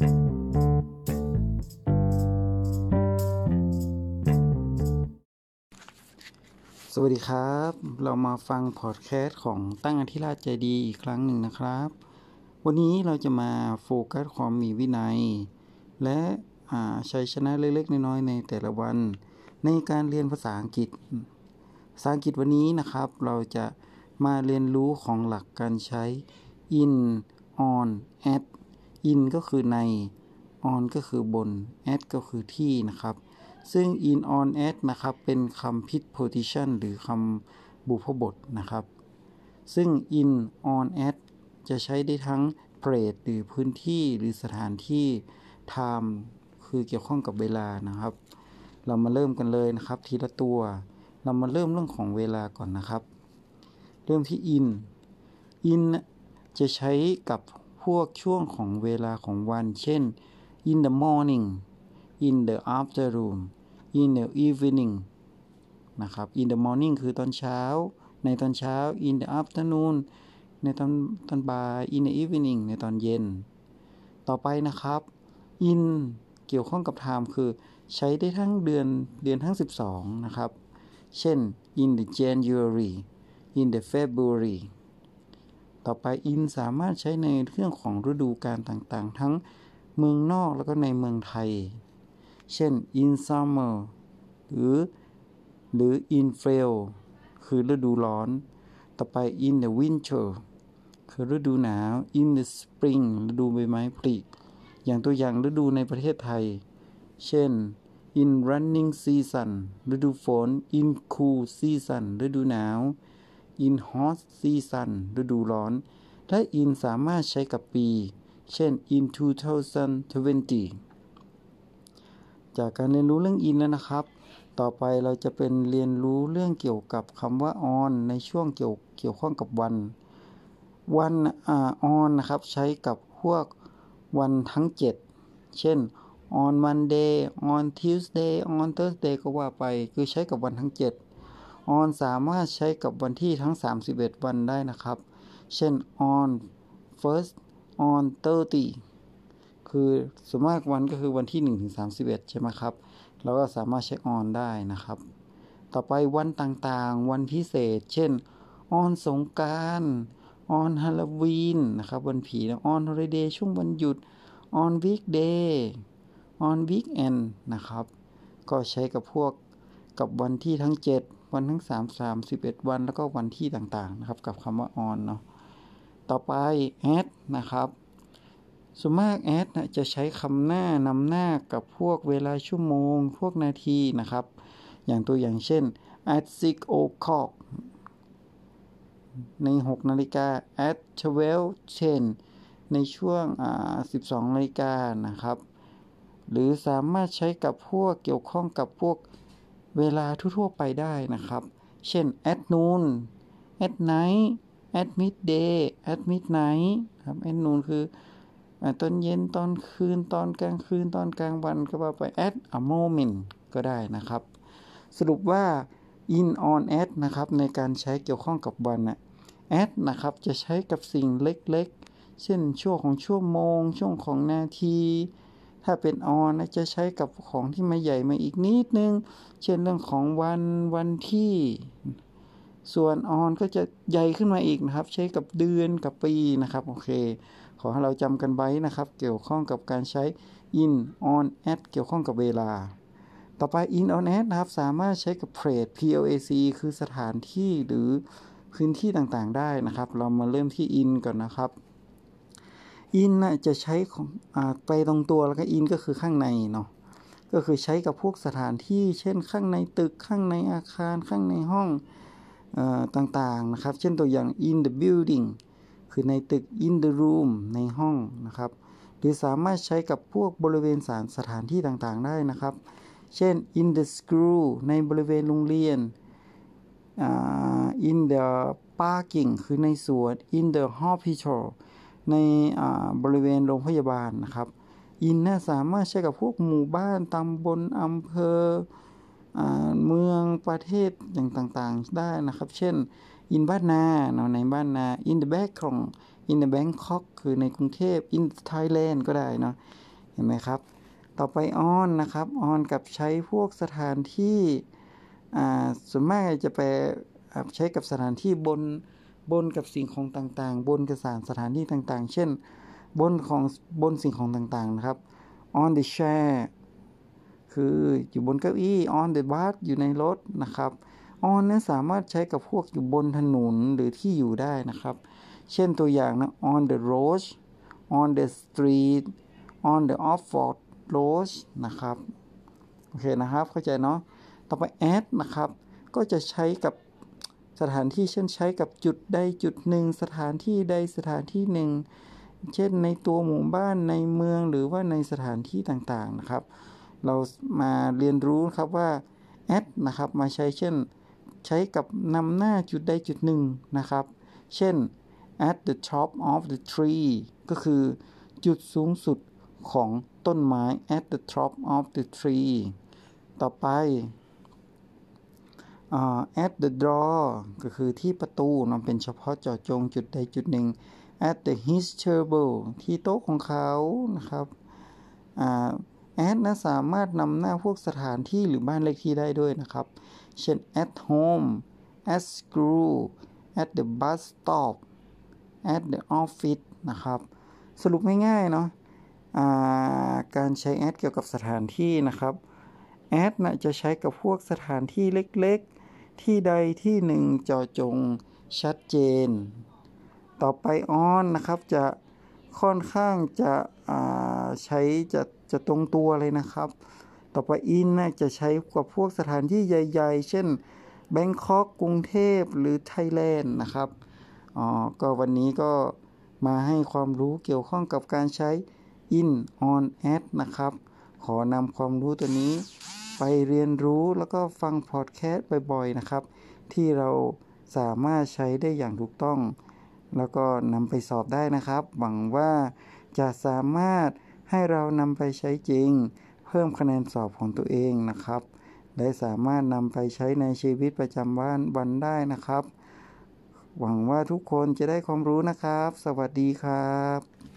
สวัสดีครับ เรามาฟังพอดแคสต์ของตั้งอธิราชใจดีอีกครั้งหนึ่งนะครับ วันนี้เราจะมาโฟกัสความมีวินัย และชัยชนะเล็กๆ น้อยๆในแต่ละวัน ในการเรียนภาษาอังกฤษ ภาษาอังกฤษวันนี้นะครับ เราจะมาเรียนรู้ของหลักการใช้ in on at in ก็คือใน on ก็คือบน at ก็คือที่นะครับ ซึ่ง in on at นะครับ เป็นคำพิ position หรือคำบุพบทนะครับ ซึ่ง in on at จะใช้ได้ทั้ง place หรือพื้นที่หรือสถานที่ time คือเกี่ยวข้องกับเวลานะครับ เรามาเริ่มกันเลยนะครับ ทีละตัว เรามาเริ่มเรื่องของเวลาก่อนนะครับ เริ่มที่ in in จะใช้กับ พวกช่วงของเวลาของวัน เช่น in the morning in the afternoon in the evening นะครับ in the morning คือตอนเช้า ในตอนเช้า in the afternoon ในตอนตอนบ่าย in the evening ในตอนเย็น ต่อไปนะครับ in เกี่ยวข้องกับ time คือใช้ได้ทั้งเดือนเดือนทั้ง 12 นะครับ เช่น in the January in the February ต่อไป in สามารถใช้ในเรื่องของฤดูกาลต่างๆ ทั้งเมืองนอกแล้วก็ในเมืองไทย เช่น in summer หรือหรือ in fall คือฤดูร้อน ต่อไป in the winter คือฤดูหนาว in the spring ฤดูใบไม้ผลิอย่างตัวอย่างฤดูในประเทศไทย เช่น in running season ฤดูฝน in cool season ฤดูหนาว in hot season ฤดูร้อน และ in สามารถใช้กับปี เช่น in 2020 จากการเรียนรู้เรื่อง in แล้วนะครับ ต่อไปเราจะเป็นเรียนรู้เรื่องเกี่ยวกับคำว่า on ในช่วงเกี่ยวเกี่ยวข้องกับวัน วันอ่า on นะครับใช้กับพวกวันทั้ง 7 เช่น on Monday on Tuesday on Thursday ก็ว่าไป คือใช้กับวันทั้ง 7 on สามารถใช้กับวันที่ทั้ง 31 วันได้นะครับ เช่น on first on 30 คือสมมติวันก็คือวันที่1ถึง31 ใช่ไหมครับ เราก็สามารถใช้ on ได้นะครับ ต่อไปวันต่างๆ วันพิเศษ เช่น on สงการ on ฮาโลวีนนะครับ วันผีนะ on holiday ช่วงวันหยุด on weekday on weekend นะครับ ก็ใช้กับพวกกับวันที่ทั้ง 7 วันทั้ง3 31วันแล้วก็วันที่ต่างๆนะครับ กับคำว่า on เนาะต่อไป at นะครับส่วนมาก at นะจะใช้คำหน้านำหน้ากับพวกเวลาชั่วโมง พวกนาทีนะครับ อย่างตัวอย่างเช่น at six o'clock ใน 6 นาฬิกา at twelve ten ในช่วง 12 นาฬิกานะครับ หรือสามารถใช้กับพวกเกี่ยวข้องกับพวก เวลาทั่วๆไปได้นะครับ เช่น at noon at night at midday at midnight ครับ at noon คือตอนเย็นตอนคืนตอนกลางคืนตอนกลางวันก็ว่าไป at a moment ก็ได้นะครับ สรุปว่า in on at นะครับ ในการใช้เกี่ยวข้องกับวันนะ at นะครับ จะใช้กับสิ่งเล็กๆ เช่นช่วงของชั่วโมง ช่วงของนาที ถ้าเป็น on นะจะใช้กับของที่มาใหญ่มาอีกนิดนึง เช่นเรื่องของวันวันที่ ส่วน on ก็จะใหญ่ขึ้นมาอีกนะครับ ใช้กับเดือนกับปีนะครับโอเค ขอให้เราจำกันไว้นะครับ เกี่ยวข้องกับการใช้ in on at เกี่ยวข้องกับเวลา ต่อไป in on at นะครับ สามารถใช้กับ place place คือสถานที่หรือพื้นที่ต่างๆได้นะครับ เรามาเริ่มที่ in ก่อนนะครับ in นะจะใช้ของอไปตรงตัวแล้วก็ in ก็คือข้างในเนาะก็คือใช้กับพวกสถานที่ เช่นข้างในตึกข้างในอาคารข้างในห้องต่างๆนะครับ เช่นตัวอย่าง in the building คือในตึก in the room ในห้องนะครับ หรือสามารถใช้กับพวกบริเวณสารสถานที่ต่างๆได้นะครับ เช่น in the school ในบริเวณโรงเรียน in the parking คือในสวน in the hospital ในบริเวณโรงพยาบาลนะครับ in น่าสามารถใช้กับพวกหมู่บ้านตำบลอำเภอเมืองประเทศอย่างต่างๆ ได้นะครับ เช่น in บ้านนาในบ้านนา in the back ของ in the Bangkok คือในกรุงเทพ in Thailand ก็ได้เนาะเห็นไหมครับ ต่อไป on นนะครับ on กับใช้พวกสถานที่ส่วนมากจะไปใช้กับสถานที่บน บนกับสิ่งของต่างๆ บนกับสารสถานที่ต่างๆ เช่น บนของบนสิ่งของต่างๆนะครับ on the chair คืออยู่บนเก้าอี้ on the bus อยู่ในรถนะครับ on นั้นสามารถใช้กับพวกอยู่บนถนนหรือที่อยู่ได้นะครับ เช่นตัวอย่างนะ on the road on the street on the off road นะครับ โอเคนะครับ เข้าใจเนาะ ต่อไป at นะครับ ก็จะใช้กับ สถานที่เช่นใช้กับจุดใดจุดหนึ่ง สถานที่ใดสถานที่หนึ่ง เช่นในตัวหมู่บ้านในเมืองหรือว่าในสถานที่ต่างๆนะครับ เรามาเรียนรู้ครับว่า at นะครับมาใช้เช่นใช้กับนำหน้าจุดใดจุดหนึ่งนะครับ เช่น at the top of the tree ก็คือจุดสูงสุดของต้นไม้ at the top of the tree ต่อไป at the door ก็คือที่ประตูมันเป็นเฉพาะเจาะจงจุดใดจุดหนึ่ง at the his table ที่โต๊ะของเขานะครับ uh, at นะสามารถนำหน้าพวกสถานที่หรือบ้านเลขที่ได้ด้วยนะครับ เช่น at home at school at the bus stop at the office นะครับ สรุปง่ายๆเนาะการใช้ at เกี่ยวกับสถานที่นะครับ at นะจะใช้กับพวกสถานที่เล็กๆ ที่ใดที่หนึ่งจอจงชัดเจน ต่อไป on นนะครับจะค่อนข้างจะใช้จะจะตรงตัวเลยนะครับ ต่อไป in นะจะใช้กับพวกสถานที่ใหญ่ ๆ เช่นแบงคอกกรุงเทพหรือไทยแลนด์นะครับอ๋อก็วันนี้ก็มาให้ความรู้เกี่ยวข้องกับการใช้ in on at นะครับ ขอนำความรู้ตัวนี้ ไปเรียนรู้แล้วก็ฟังพอดแคสต์บ่อยๆนะครับ ที่เราสามารถใช้ได้อย่างถูกต้อง แล้วก็นำไปสอบได้นะครับ หวังว่าจะสามารถให้เรานำไปใช้จริง เพิ่มคะแนนสอบของตัวเองนะครับ และสามารถนำไปใช้ในชีวิตประจำวันวันได้นะครับ หวังว่าทุกคนจะได้ความรู้นะครับ สวัสดีครับ